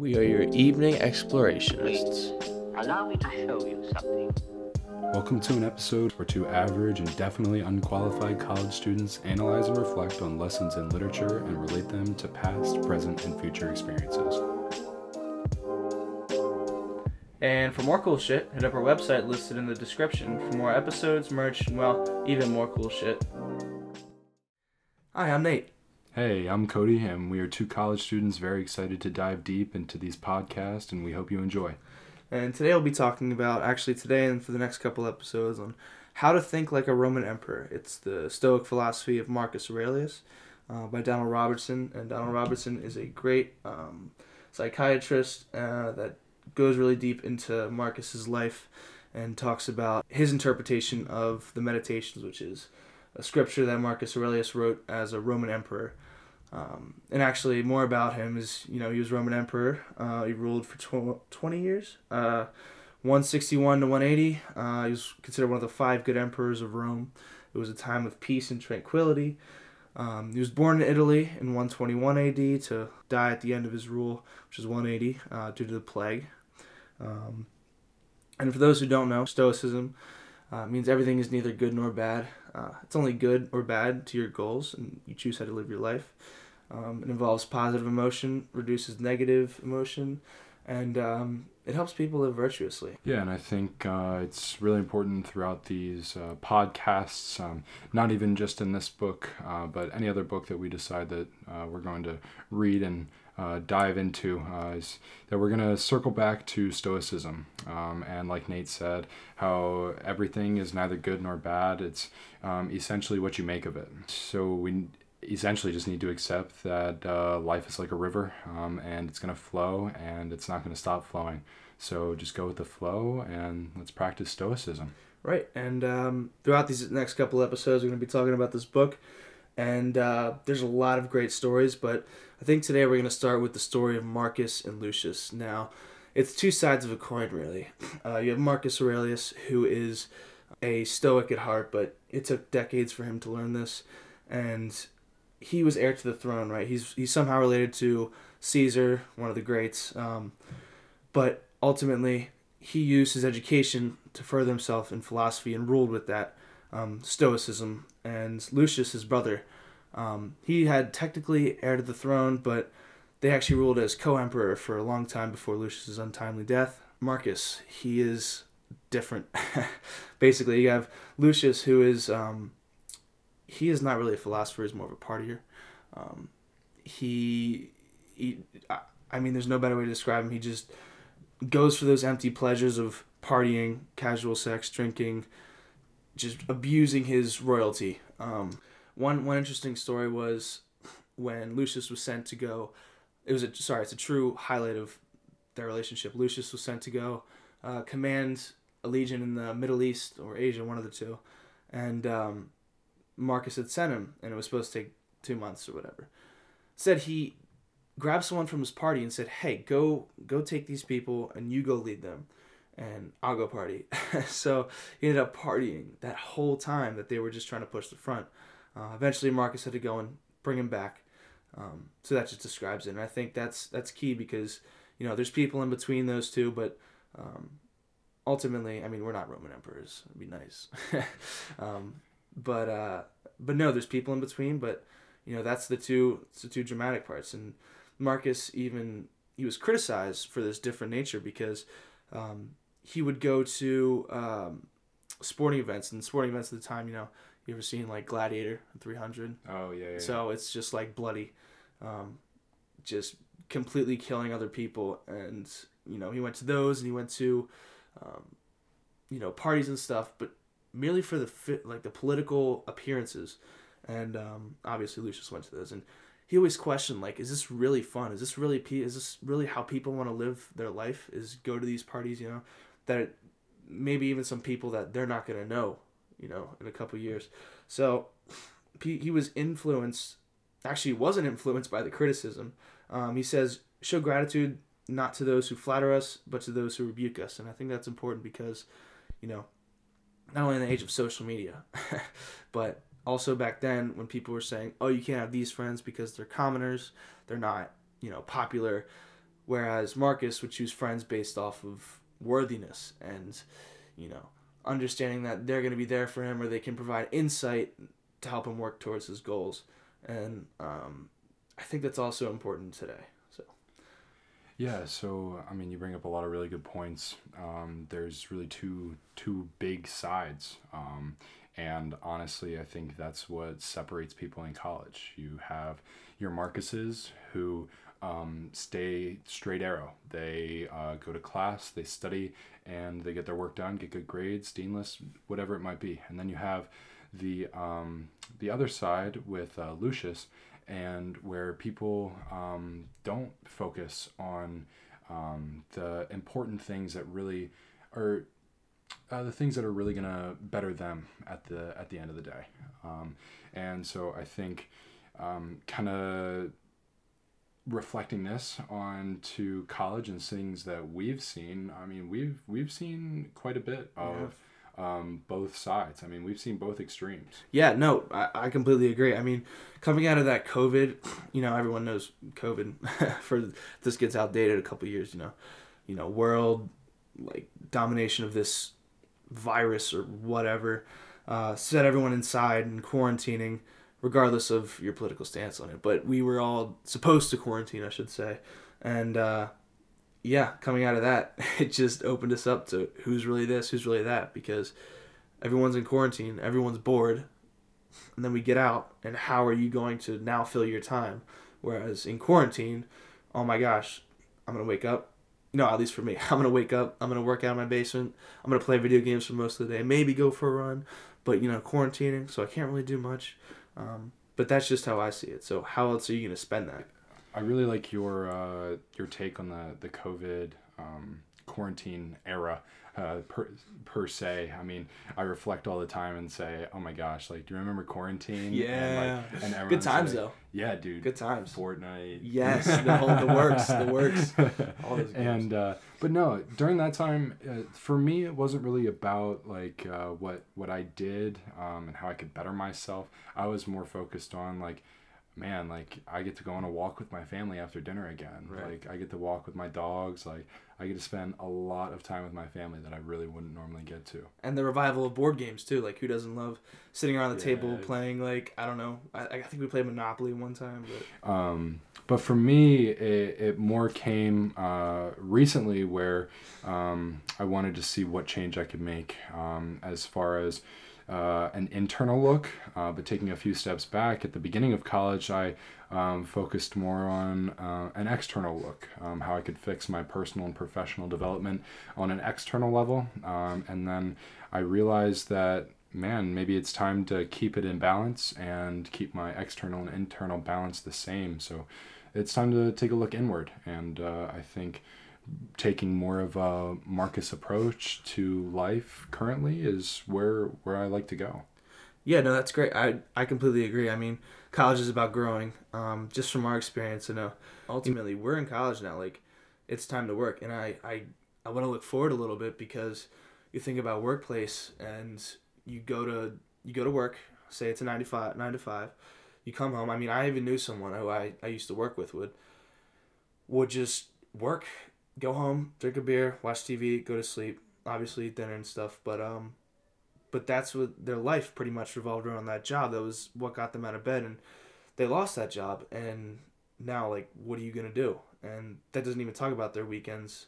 We are your evening explorationists. Allow me to show you something. Welcome to an episode where two average and definitely unqualified college students analyze and reflect on lessons in literature and relate them to past, present, and future experiences. And for more cool shit, hit up our website listed in the description for more episodes, merch, and well, even more cool shit. Hi, I'm Nate. Hey, I'm Cody, and we are two college students very excited to dive deep into these podcasts, and we hope you enjoy. And today I'll be talking about, actually today and for the next couple episodes, on how to think like a Roman emperor. It's the Stoic philosophy of Marcus Aurelius uh, by Donald Robertson. And Donald Robertson is a great um, psychiatrist uh, that goes really deep into Marcus's life and talks about his interpretation of the Meditations, which is a scripture that Marcus Aurelius wrote as a Roman emperor. Um, and actually, more about him is, you know, he was Roman emperor. Uh, he ruled for tw- 20 years, uh, 161 to 180. Uh, he was considered one of the five good emperors of Rome. It was a time of peace and tranquility. Um, he was born in Italy in 121 AD to die at the end of his rule, which is 180, uh, due to the plague. Um, and for those who don't know, Stoicism uh, means everything is neither good nor bad. Uh, it's only good or bad to your goals, and you choose how to live your life. Um, it involves positive emotion, reduces negative emotion, and um, it helps people live virtuously. Yeah, and I think uh, it's really important throughout these uh, podcasts, um, not even just in this book, uh, but any other book that we decide that uh, we're going to read and uh, dive into uh, is that we're going to circle back to Stoicism. Um, and like Nate said, how everything is neither good nor bad. It's um, essentially what you make of it. So we essentially just need to accept that uh, life is like a river um, and it's going to flow and it's not going to stop flowing. So just go with the flow and let's practice Stoicism. Right. And um, throughout these next couple episodes, we're going to be talking about this book. And uh, there's a lot of great stories, but I think today we're going to start with the story of Marcus and Lucius. Now, it's two sides of a coin, really. Uh, you have Marcus Aurelius, who is a Stoic at heart, but it took decades for him to learn this. And he was heir to the throne, right? He's, he's somehow related to Caesar, one of the greats. Um, but ultimately, he used his education to further himself in philosophy and ruled with that um, Stoicism. And Lucius, his brother, um, he had technically heir to the throne, but they actually ruled as co-emperor for a long time before Lucius's untimely death. Marcus, he is different. Basically, you have Lucius, who is um, he is not really a philosopher; he's more of a partier. Um, he, he, I mean, there's no better way to describe him. He just goes for those empty pleasures of partying, casual sex, drinking, just abusing his royalty. Um, one one interesting story was when Lucius was sent to go. It was a sorry, it's a true highlight of their relationship. Lucius was sent to go uh, command a legion in the Middle East or Asia, one of the two, and um, Marcus had sent him, and it was supposed to take two months or whatever. Said he grabbed someone from his party and said, "Hey, go go take these people, and you go lead them." and I'll go party. so he ended up partying that whole time that they were just trying to push the front. Uh, eventually, Marcus had to go and bring him back. Um, so that just describes it, and I think that's that's key because you know there's people in between those two, but um, ultimately, I mean, we're not Roman emperors. It'd be nice, um, but uh, but no, there's people in between. But you know that's the two the two dramatic parts, and Marcus even he was criticized for this different nature because um, he would go to um, sporting events and sporting events at the time, you know, you ever seen like Gladiator 300? Oh yeah. yeah so it's just like bloody, um, just completely killing other people, and you know he went to those and he went to, um, you know, parties and stuff, but merely for the fit, like the political appearances, and um, obviously Lucius went to those, and he always questioned like, is this really fun? Is this really is this really how people want to live their life? Is go to these parties, you know, that maybe even some people that they're not gonna know you know, in a couple years. So he, he was influenced, actually wasn't influenced by the criticism. Um, he says, show gratitude not to those who flatter us, but to those who rebuke us. And I think that's important because, you know, not only in the age of social media, but also back then when people were saying, oh, you can't have these friends because they're commoners, they're not, you know, popular. whereas Marcus would choose friends based off of worthiness and, you know, understanding that they're going to be there for him or they can provide insight to help him work towards his goals. And um, I think that's also important today. So. Yeah, so I mean, you bring up a lot of really good points. Um, there's really two two big sides, um, and honestly, I think that's what separates people in college. You have your Marcuses who um, stay straight arrow. They uh, go to class, they study, and they get their work done, get good grades, deanless, whatever it might be. And then you have the um, the other side with uh, Lucius, and where people um, don't focus on um, the important things that really are uh, the things that are really gonna better them at the at the end of the day. Um, and so I think um, kind of reflecting this on to college and things that we've seen. I mean, we've we've seen quite a bit of. Um, both sides. I mean, we've seen both extremes. Yeah, no, I, I completely agree. I mean, coming out of that COVID, you know, everyone knows COVID. for this gets outdated a couple years. You know, you know, world like domination of this virus or whatever uh, set everyone inside and quarantining, regardless of your political stance on it. But we were all supposed to quarantine, I should say, and uh, yeah, coming out of that, it just opened us up to who's really this, who's really that, because everyone's in quarantine, everyone's bored, and then we get out, and how are you going to now fill your time? Whereas in quarantine, oh my gosh, I'm gonna wake up. No, at least for me, I'm gonna wake up. I'm gonna work out in my basement. I'm gonna play video games for most of the day. Maybe go for a run, but you know, quarantining, so I can't really do much. Um, but that's just how I see it. So how else are you gonna spend that? I really like your uh, your take on the the COVID um, quarantine era uh, per per se. I mean, I reflect all the time and say, "Oh my gosh, like, do you remember quarantine?" Yeah, and, like, and good times like, though. Yeah, dude. Good times. Fortnite. Yes, the whole the works, the works. All those games. and uh, but no, during that time, uh, for me, it wasn't really about like uh, what what I did um, and how I could better myself. I was more focused on like man, like I get to go on a walk with my family after dinner again. Right. Like I get to walk with my dogs. Like I get to spend a lot of time with my family that I really wouldn't normally get to. and the revival of board games too. Like who doesn't love sitting around the table playing like I don't know. I, I think we played Monopoly one time, but Um, but for me, it, it more came uh, recently where um, I wanted to see what change I could make um, as far as uh, an internal look. Uh, but taking a few steps back, at the beginning of college, I um, focused more on uh, an external look, um, how I could fix my personal and professional development on an external level. Um, and then I realized that man, maybe it's time to keep it in balance and keep my external and internal balance the same. So it's time to take a look inward. And uh, I think taking more of a Marcus approach to life currently is where where I like to go. yeah, no, that's great. I I completely agree. I mean, college is about growing. Um, just from our experience, you know, ultimately we're in college now. Like, it's time to work, and I I I want to look forward a little bit because you think about workplace and you go to you go to work. Say it's a nine to five nine to five. You come home. I mean, I even knew someone who I, I used to work with would would just work, go home, drink a beer, watch TV, go to sleep. Obviously, dinner and stuff. But um, but that's what their life pretty much revolved around that job. That was what got them out of bed, and they lost that job. And now, like, what are you gonna do? And that doesn't even talk about their weekends,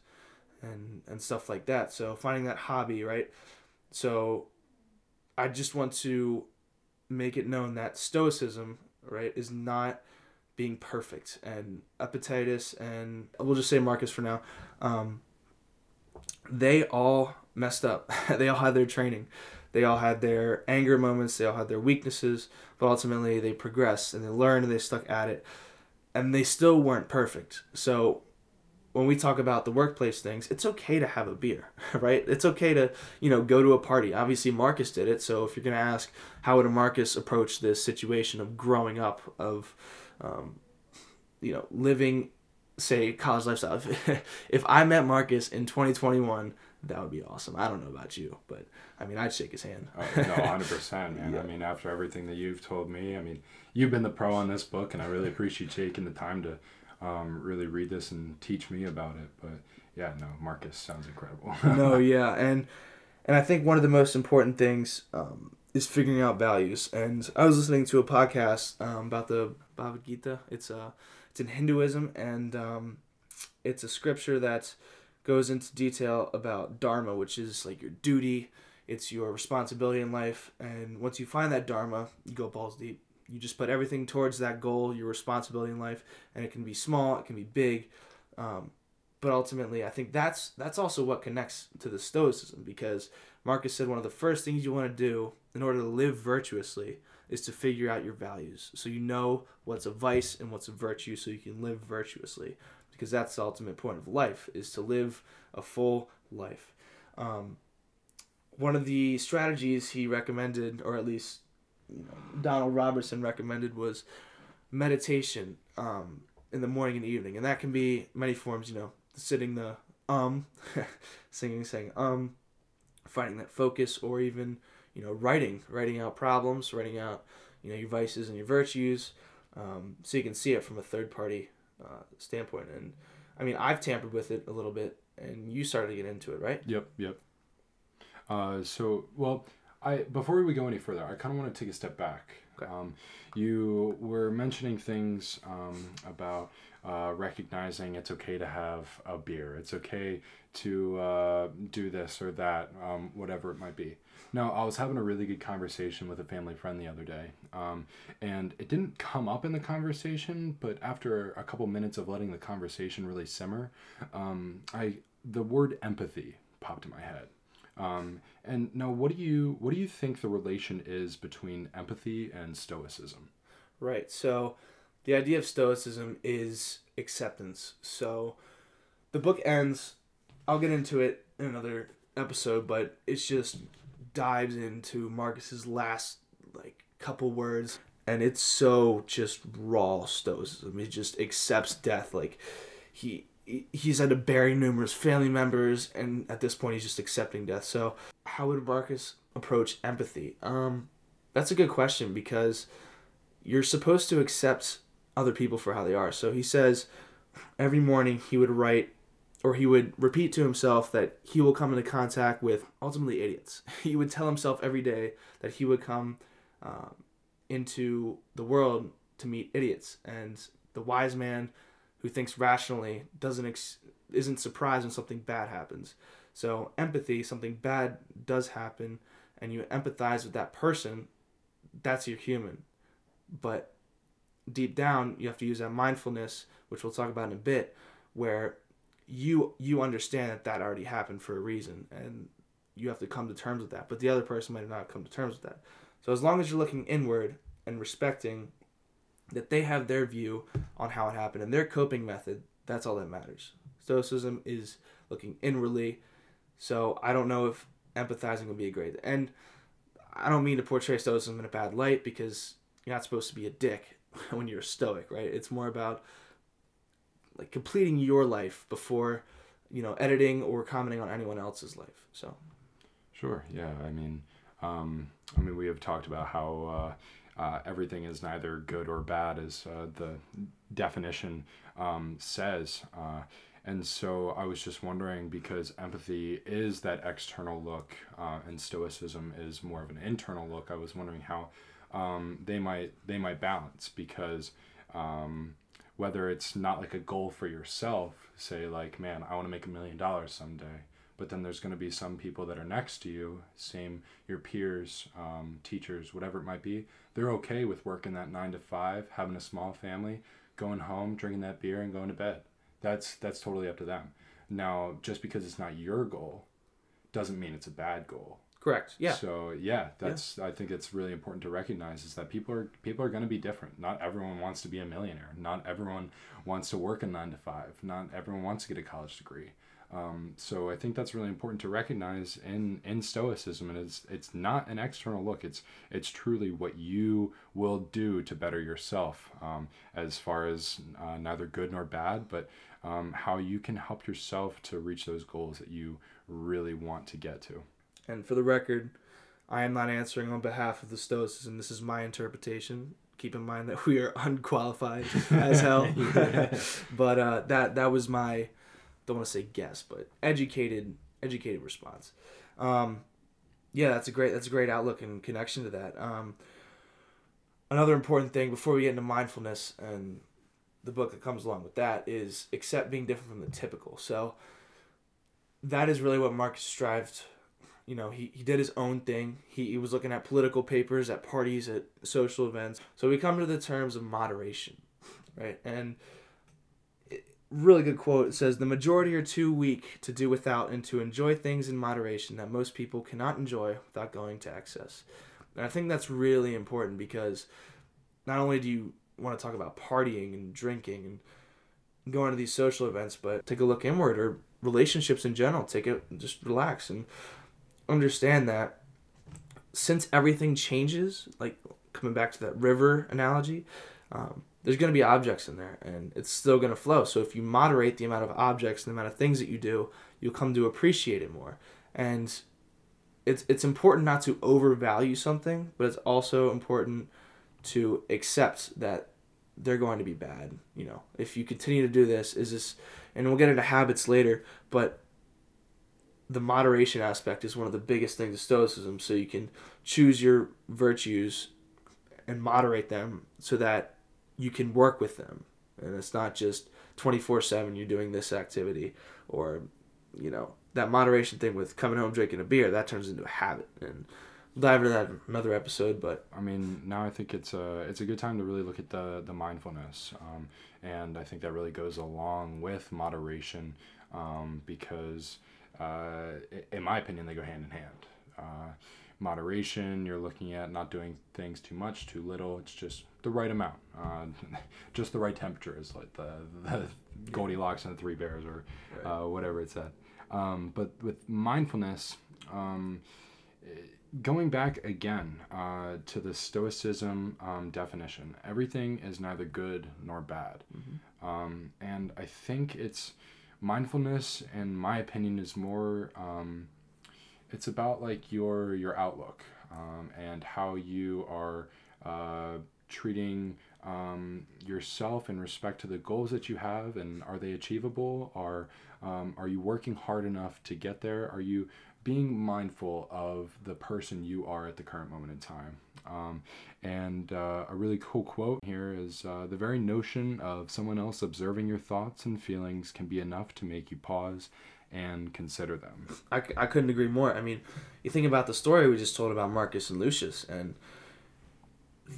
and and stuff like that. So finding that hobby, right? So, I just want to make it known that stoicism, right, is not being perfect and Epictetus and we'll just say Marcus for now. Um, they all messed up. they all had their training. They all had their anger moments. They all had their weaknesses, but ultimately they progressed and they learned and they stuck at it. And they still weren't perfect. So when we talk about the workplace things, it's okay to have a beer, right? It's okay to, you know, go to a party. Obviously, Marcus did it. So if you're going to ask, how would a Marcus approach this situation of growing up, of, um, you know, living, say, college lifestyle? If, if I met Marcus in 2021, that would be awesome. I don't know about you, but I mean, I'd shake his hand. Oh, no, hundred percent, man. Yeah. I mean, after everything that you've told me, I mean, you've been the pro on this book, and I really appreciate taking the time to um, really read this and teach me about it. But yeah, no, Marcus sounds incredible. no, yeah, and and I think one of the most important things um, is figuring out values. And I was listening to a podcast um, about the Bhagavad Gita. It's uh, it's in Hinduism, and um, it's a scripture that goes into detail about dharma, which is like your duty. It's your responsibility in life, and once you find that dharma, you go balls deep. You just put everything towards that goal, your responsibility in life, and it can be small, it can be big, um, but ultimately, I think that's that's also what connects to the Stoicism because Marcus said one of the first things you want to do in order to live virtuously is to figure out your values. So you know what's a vice and what's a virtue so you can live virtuously because that's the ultimate point of life is to live a full life. Um, one of the strategies he recommended, or at least you know, Donald Robertson recommended, was meditation um, in the morning and evening, and that can be many forms. You know, sitting the um, singing, saying um, finding that focus, or even you know writing, writing out problems, writing out you know your vices and your virtues, um, so you can see it from a third party uh, standpoint. And I mean, I've tampered with it a little bit, and you started to get into it, right? Yep, yep. Uh, so well, I before we go any further, I kind of want to take a step back. Okay. Um, you were mentioning things um, about uh, recognizing it's okay to have a beer. It's okay to uh, do this or that, um, whatever it might be. Now, I was having a really good conversation with a family friend the other day, um, and it didn't come up in the conversation, but after a couple minutes of letting the conversation really simmer, um, I the word empathy popped in my head. Um, and now, what do you what do you think the relation is between empathy and stoicism? Right. So, the idea of stoicism is acceptance. So, the book ends. I'll get into it in another episode, but it's just dives into Marcus's last like couple words, and it's so just raw stoicism. He just accepts death. Like he he's had to bury numerous family members and at this point he's just accepting death so how would marcus approach empathy um that's a good question because you're supposed to accept other people for how they are so he says every morning he would write or he would repeat to himself that he will come into contact with ultimately idiots he would tell himself every day that he would come um, into the world to meet idiots and the wise man who thinks rationally doesn't ex- isn't surprised when something bad happens. So empathy, something bad does happen, and you empathize with that person. That's your human, but deep down you have to use that mindfulness, which we'll talk about in a bit, where you you understand that that already happened for a reason, and you have to come to terms with that. But the other person might not come to terms with that. So as long as you're looking inward and respecting that they have their view on how it happened and their coping method. That's all that matters. Stoicism is looking inwardly. So I don't know if empathizing would be a great. And I don't mean to portray Stoicism in a bad light because you're not supposed to be a dick when you're Stoic, right? It's more about like completing your life before you know editing or commenting on anyone else's life. So. Sure. Yeah. I mean, um, I mean, we have talked about how. Uh, uh, everything is neither good or bad, as uh, the definition um, says. Uh, and so I was just wondering because empathy is that external look uh, and stoicism is more of an internal look. I was wondering how um, they might they might balance because um, whether it's not like a goal for yourself, say like man I want to make a million dollars someday, but then there's going to be some people that are next to you, same your peers, um, teachers, whatever it might be. They're okay with working that nine to five, having a small family, going home, drinking that beer, and going to bed. That's that's totally up to them. Now, just because it's not your goal, doesn't mean it's a bad goal. Correct. Yeah. So yeah, that's yeah. I think it's really important to recognize is that people are people are going to be different. Not everyone wants to be a millionaire. Not everyone wants to work a nine to five. Not everyone wants to get a college degree. Um, so I think that's really important to recognize in in Stoicism, and it's it's not an external look. It's it's truly what you will do to better yourself, um, as far as uh, neither good nor bad, but um, how you can help yourself to reach those goals that you really want to get to. And for the record, I am not answering on behalf of the Stoicism. This is my interpretation. keep in mind that we are unqualified as hell. but uh, that that was my don't want to say guess, but educated educated response. Um, yeah, that's a great that's a great outlook and connection to that. Um, another important thing before we get into mindfulness and the book that comes along with that is accept being different from the typical. So that is really what Marcus strived. You know, he, he did his own thing. He, he was looking at political papers, at parties, at social events. So we come to the terms of moderation, right? And really good quote. It says, The majority are too weak to do without and to enjoy things in moderation that most people cannot enjoy without going to excess. And I think that's really important because not only do you want to talk about partying and drinking and going to these social events, but take a look inward or relationships in general. Take it, just relax and understand that since everything changes, like coming back to that river analogy, um, there's going to be objects in there and it's still going to flow. So if you moderate the amount of objects and the amount of things that you do, you'll come to appreciate it more. And it's it's important not to overvalue something, but it's also important to accept that they're going to be bad. You know, if you continue to do this, is this, and we'll get into habits later, but the moderation aspect is one of the biggest things of Stoicism. So you can choose your virtues and moderate them so that you can work with them. And it's not just 24 7 you're doing this activity or, you know, that moderation thing with coming home drinking a beer, that turns into a habit. And we'll dive into that in another episode. But I mean, now I think it's a it's a good time to really look at the the mindfulness, um, and I think that really goes along with moderation, um, because uh, in my opinion, they go hand in hand. Uh, moderation, you're looking at not doing things too much, too little. It's just the right amount, uh, just the right temperature is like the, the Goldilocks and the Three Bears or uh, whatever it's at. Um, but with mindfulness, um, going back again uh, to the Stoicism um, definition, everything is neither good nor bad. Mm-hmm. Um, and I think it's mindfulness, in my opinion, is more. Um, it's about like your your outlook um, and how you are uh, treating um, yourself in respect to the goals that you have and are they achievable are um, are you working hard enough to get there are you being mindful of the person you are at the current moment in time um, and uh, a really cool quote here is uh, the very notion of someone else observing your thoughts and feelings can be enough to make you pause and consider them. I, I couldn't agree more. I mean, you think about the story we just told about Marcus and Lucius, and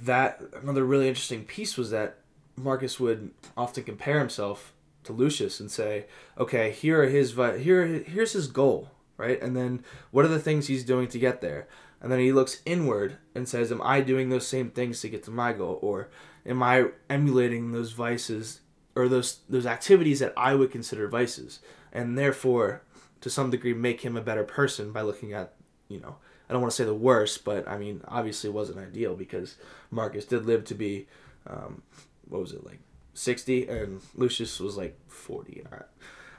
that another really interesting piece was that Marcus would often compare himself to Lucius and say, "Okay, here are his here here's his goal, right? And then what are the things he's doing to get there?" And then he looks inward and says, "Am I doing those same things to get to my goal, or am I emulating those vices or those those activities that I would consider vices?" and therefore to some degree make him a better person by looking at you know I don't want to say the worst, but I mean obviously wasn't ideal because Marcus did live to be um, what was it like sixty and Lucius was like forty.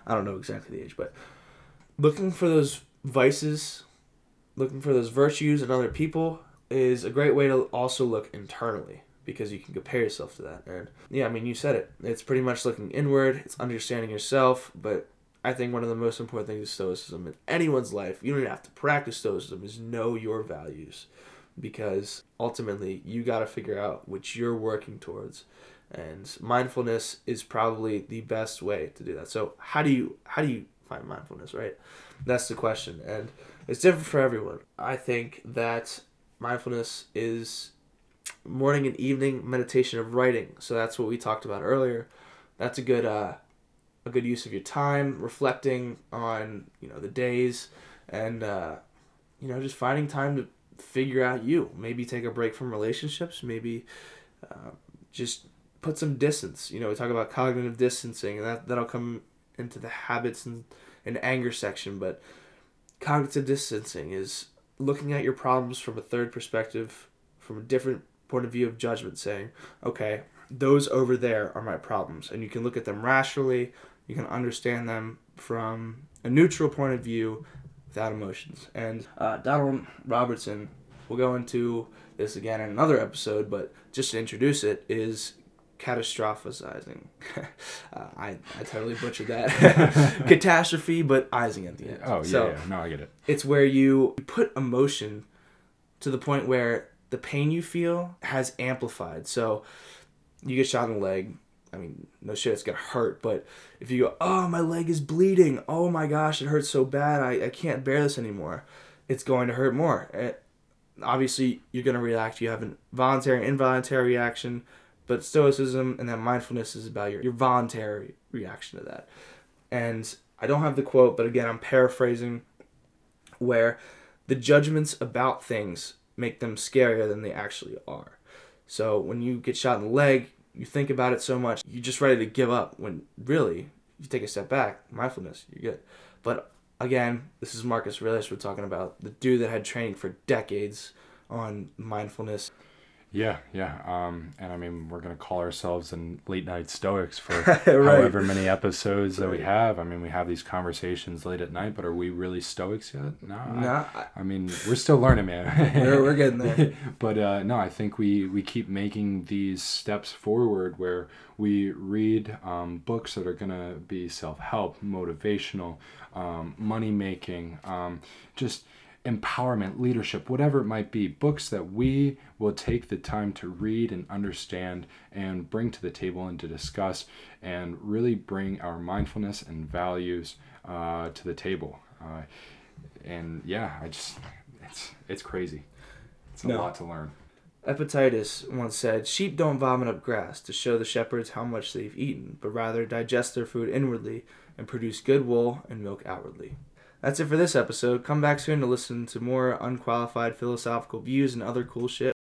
I don't know exactly the age, but looking for those vices, looking for those virtues in other people is a great way to also look internally because you can compare yourself to that. And yeah, I mean, you said it. It's pretty much looking inward, it's understanding yourself, but I think one of the most important things of Stoicism in anyone's life, you don't even have to practice Stoicism, is know your values. Because ultimately, you got to figure out which you're working towards. And mindfulness is probably the best way to do that. So, how do you how do you find mindfulness, right? That's the question. And it's different for everyone. I think that mindfulness is morning and evening meditation of writing. So that's what we talked about earlier. That's a good uh, a good use of your time, reflecting on you know the days, and uh, you know just finding time to figure out you. Maybe take a break from relationships. Maybe uh, just put some distance. You know, we talk about cognitive distancing, and that that'll come into the habits and, and anger section. But cognitive distancing is looking at your problems from a third perspective, from a different point of view of judgment, saying, okay, those over there are my problems, and you can look at them rationally you can understand them from a neutral point of view without emotions. And uh, Donald Robertson, we'll go into this again in another episode, but just to introduce it is catastrophizing. uh, I, I totally butchered that. Catastrophe, but izing at the end. Oh yeah, So, yeah. No, I get it. it's where you put emotion to the point where the pain you feel has amplified. So you get shot in the leg. I mean, no shit, it's gonna hurt. But if you go, oh, my leg is bleeding. Oh my gosh, it hurts so bad. I, I can't bear this anymore. It's going to hurt more. Eh, obviously, you're gonna react. You have a voluntary involuntary reaction. But stoicism and that mindfulness is about your, your voluntary reaction to that. And I don't have the quote, but again, I'm paraphrasing where the judgments about things make them scarier than they actually are. So when you get shot in the leg, you think about it so much, you're just ready to give up when really you take a step back, mindfulness, you're good. But again, this is Marcus Aurelius we're talking about, the dude that had training for decades on mindfulness. Yeah, yeah. Um, and I mean, we're gonna call ourselves in late night stoics for Right. however many episodes that we have. I mean, we have these conversations late at night, but are we really stoics yet? No. I- Nah, I- I mean, we're still learning, man. We're- we're getting there. but uh, no, I think we we keep making these steps forward where we read um, books that are gonna be self help, motivational, um, money making, um, just empowerment, leadership, whatever it might be. Books that we will take the time to read and understand and bring to the table and to discuss and really bring our mindfulness and values uh, to the table. Uh, and yeah, I just it's it's crazy. It's a No. lot to learn. Epictetus once said, Sheep don't vomit up grass to show the shepherds how much they've eaten, but rather digest their food inwardly and produce good wool and milk outwardly. That's it for this episode. Come back soon to listen to more unqualified philosophical views and other cool shit.